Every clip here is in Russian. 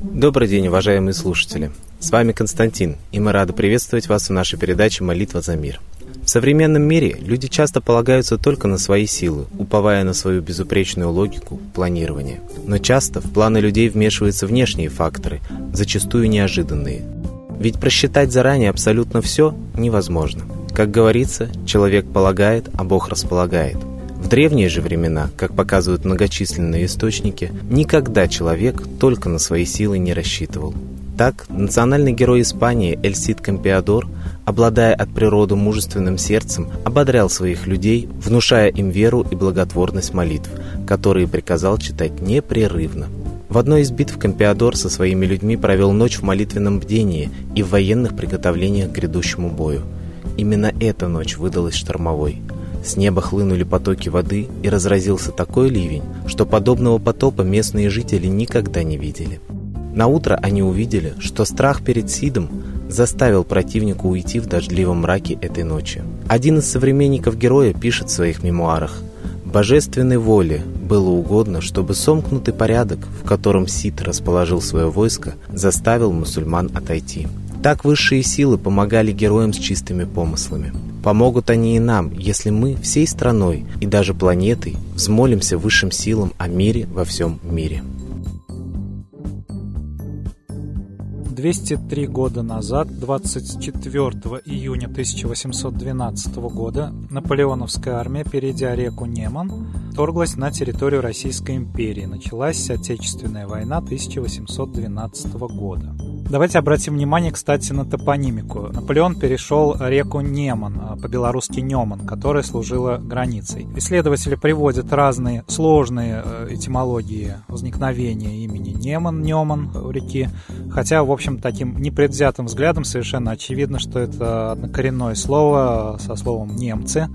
Добрый день, уважаемые слушатели. С вами Константин, и мы рады приветствовать вас в нашей передаче «Молитва за мир». В современном мире люди часто полагаются только на свои силы, уповая на свою безупречную логику планирования. Но часто в планы людей вмешиваются внешние факторы, зачастую неожиданные. Ведь просчитать заранее абсолютно все невозможно. Как говорится, человек полагает, а Бог располагает. В древние же времена, как показывают многочисленные источники, никогда человек только на свои силы не рассчитывал. Так, национальный герой Испании Эль Сид Кампиадор, обладая от природы мужественным сердцем, ободрял своих людей, внушая им веру и благотворность молитв, которые приказал читать непрерывно. В одной из битв Кампиадор со своими людьми провел ночь в молитвенном бдении и в военных приготовлениях к грядущему бою. Именно эта ночь выдалась штормовой. С неба хлынули потоки воды, и разразился такой ливень, что подобного потопа местные жители никогда не видели. На утро они увидели, что страх перед Сидом заставил противника уйти в дождливом мраке этой ночи. Один из современников героя пишет в своих мемуарах «Божественной воле было угодно, чтобы сомкнутый порядок, в котором Сид расположил свое войско, заставил мусульман отойти». Так высшие силы помогали героям с чистыми помыслами. Помогут они и нам, если мы всей страной и даже планетой взмолимся высшим силам о мире во всем мире. 203 года назад, 24 июня 1812 года, наполеоновская армия, перейдя реку Неман, торглась на территорию Российской империи. Началась Отечественная война 1812 года. Давайте обратим внимание, кстати, на топонимику. Наполеон перешел реку Неман, а по-белорусски Неман, которая служила границей. Исследователи приводят разные сложные э, этимологии возникновения имени Неман, Неман у реки, хотя, в общем, таким непредвзятым взглядом совершенно очевидно, что это однокоренное слово со словом «немцы»,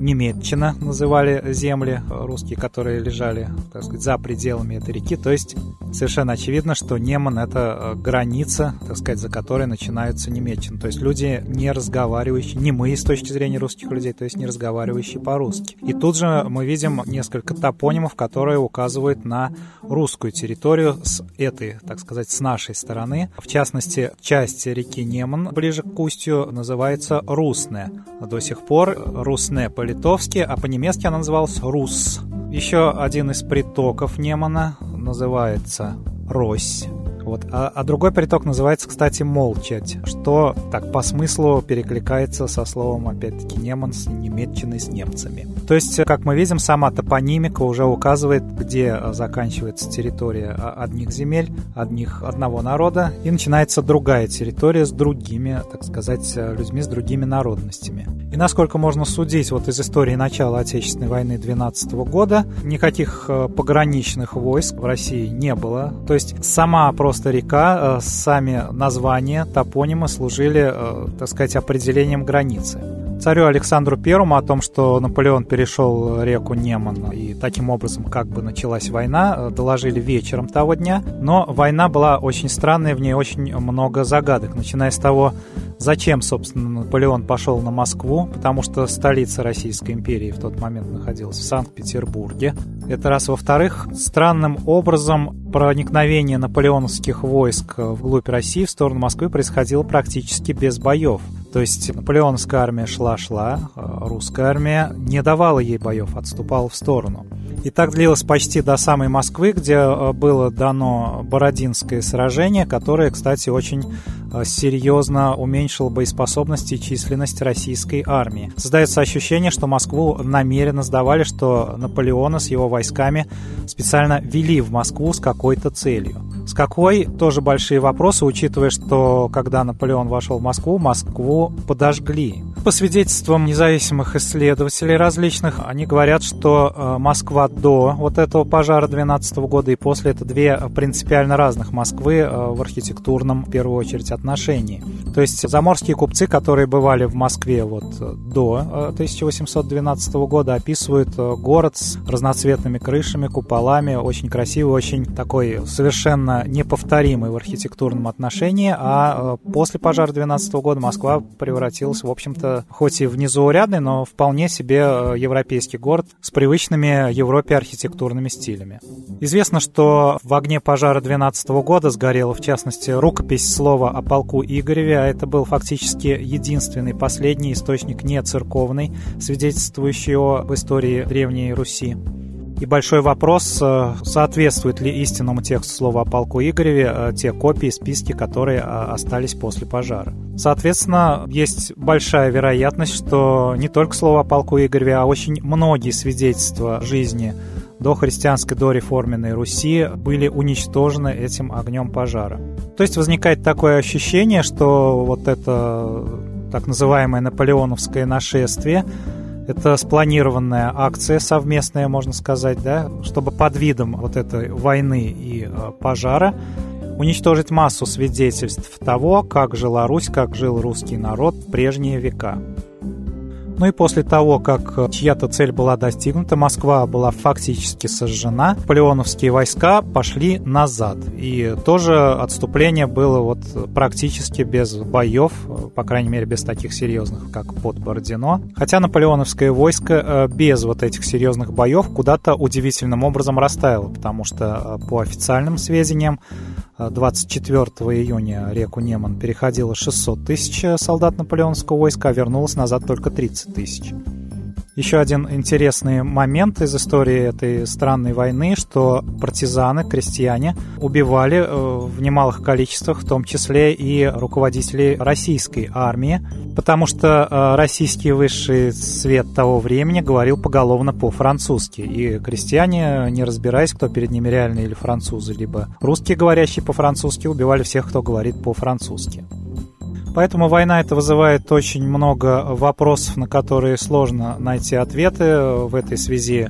Немеччина называли земли русские, которые лежали, так сказать, за пределами этой реки. То есть совершенно очевидно, что Неман — это э, граница, так сказать, за которой начинаются Немеччина. То есть люди не разговаривающие, не мы с точки зрения русских людей, то есть не разговаривающие по-русски. И тут же мы видим несколько топонимов, которые указывают на русскую территорию с этой, так сказать, с нашей стороны. В частности, часть реки Неман ближе к устью называется Русне. До сих пор Русне по по-литовски, а по-немецки она называлась Рус. Еще один из притоков Немана называется Рось. Вот. А, а другой приток называется, кстати, молчать, что так по смыслу перекликается со словом, опять-таки, неман с немецчиной с немцами. То есть, как мы видим, сама топонимика уже указывает, где заканчивается территория одних земель, одних, одного народа, и начинается другая территория с другими, так сказать, людьми с другими народностями. И насколько можно судить вот из истории начала Отечественной войны 12 года, никаких пограничных войск в России не было. То есть сама просто просто река, э, сами названия, топонимы служили, э, так сказать, определением границы. Царю Александру Первому о том, что Наполеон перешел реку Неман и таким образом как бы началась война, доложили вечером того дня. Но война была очень странная, в ней очень много загадок, начиная с того, Зачем, собственно, Наполеон пошел на Москву? Потому что столица Российской империи в тот момент находилась в Санкт-Петербурге. Это раз. Во-вторых, странным образом проникновение наполеоновских войск вглубь России в сторону Москвы происходило практически без боев. То есть наполеоновская армия шла-шла, а русская армия не давала ей боев, отступала в сторону. И так длилось почти до самой Москвы, где э, было дано Бородинское сражение, которое, кстати, очень э, серьезно уменьшило боеспособность и численность российской армии. Создается ощущение, что Москву намеренно сдавали, что Наполеона с его войсками специально вели в Москву с какой-то целью. С какой тоже большие вопросы, учитывая, что когда Наполеон вошел в Москву, Москву подожгли. По свидетельствам независимых исследователей различных, они говорят, что э, Москва до вот этого пожара 12 года и после это две принципиально разных Москвы э, в архитектурном, в первую очередь, отношении. То есть заморские купцы, которые бывали в Москве вот до 1812 э, года, описывают город с разноцветными крышами, куполами, очень красивый, очень такой совершенно неповторимый в архитектурном отношении, а после пожара 12 года Москва превратилась, в общем-то, хоть и внизуурядный, но вполне себе э, европейский город с привычными Европе архитектурными стилями. Известно, что в огне пожара 12 года сгорела, в частности, рукопись слова о полку Игореве, а это был фактически единственный последний источник не церковный, свидетельствующий о истории Древней Руси. И большой вопрос, э, соответствует ли истинному тексту слова о полку Игореве э, те копии, списки, которые э, остались после пожара. Соответственно, есть большая вероятность, что не только слово о полку Игореве, а очень многие свидетельства жизни до христианской, до реформенной Руси были уничтожены этим огнем пожара. То есть возникает такое ощущение, что вот это так называемое наполеоновское нашествие это спланированная акция совместная, можно сказать, да, чтобы под видом вот этой войны и э, пожара уничтожить массу свидетельств того, как жила Русь, как жил русский народ в прежние века. Ну и после того, как э, чья-то цель была достигнута, Москва была фактически сожжена, наполеоновские войска пошли назад. И тоже отступление было вот практически без боев, э, по крайней мере без таких серьезных, как под Бородино. Хотя наполеоновское войско э, без вот этих серьезных боев куда-то удивительным образом растаяло, потому что по официальным сведениям 24 июня реку Неман переходило 600 тысяч солдат наполеоновского войска, а вернулось назад только 30 тысяч. Еще один интересный момент из истории этой странной войны, что партизаны, крестьяне убивали э, в немалых количествах, в том числе и руководителей российской армии, потому что э, российский высший свет того времени говорил поголовно по-французски, и крестьяне, не разбираясь, кто перед ними реальные или французы, либо русские, говорящие по-французски, убивали всех, кто говорит по-французски. Поэтому война это вызывает очень много вопросов, на которые сложно найти ответы. В этой связи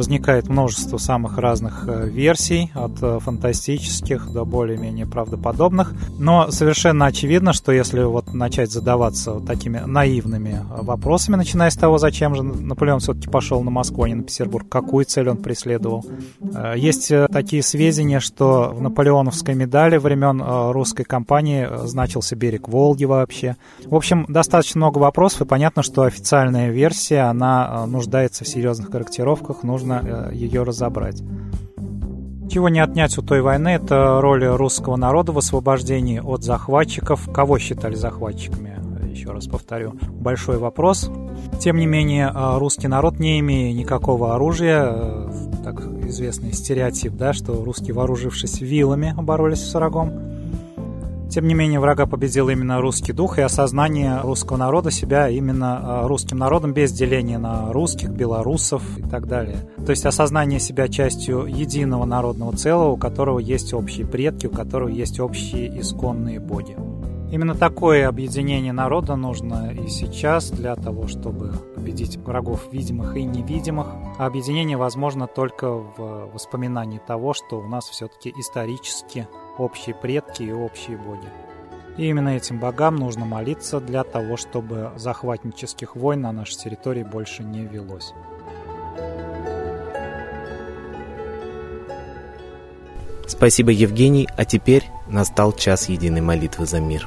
возникает множество самых разных э, версий, от э, фантастических до более-менее правдоподобных. Но совершенно очевидно, что если вот начать задаваться вот такими наивными э, вопросами, начиная с того, зачем же Наполеон все-таки пошел на Москву, а не на Петербург, какую цель он преследовал. Есть такие сведения, что в наполеоновской медали времен русской кампании значился берег Волги вообще. В общем, достаточно много вопросов, и понятно, что официальная версия, она нуждается в серьезных корректировках, нужно нужно э, ее разобрать. Чего не отнять у той войны, это роль русского народа в освобождении от захватчиков. Кого считали захватчиками? Еще раз повторю, большой вопрос. Тем не менее, э, русский народ, не имея никакого оружия, э, так известный стереотип, да, что русские, вооружившись вилами, боролись с врагом, тем не менее, врага победил именно русский дух и осознание русского народа себя именно а, русским народом без деления на русских, белорусов и так далее. То есть осознание себя частью единого народного целого, у которого есть общие предки, у которого есть общие исконные боги. Именно такое объединение народа нужно и сейчас для того, чтобы победить врагов видимых и невидимых. А объединение возможно только в воспоминании того, что у нас все-таки исторически общие предки и общие боги. И именно этим богам нужно молиться для того, чтобы захватнических войн на нашей территории больше не велось. Спасибо, Евгений. А теперь настал час единой молитвы за мир.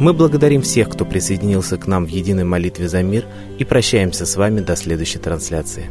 Мы благодарим всех, кто присоединился к нам в единой молитве за мир и прощаемся с вами до следующей трансляции.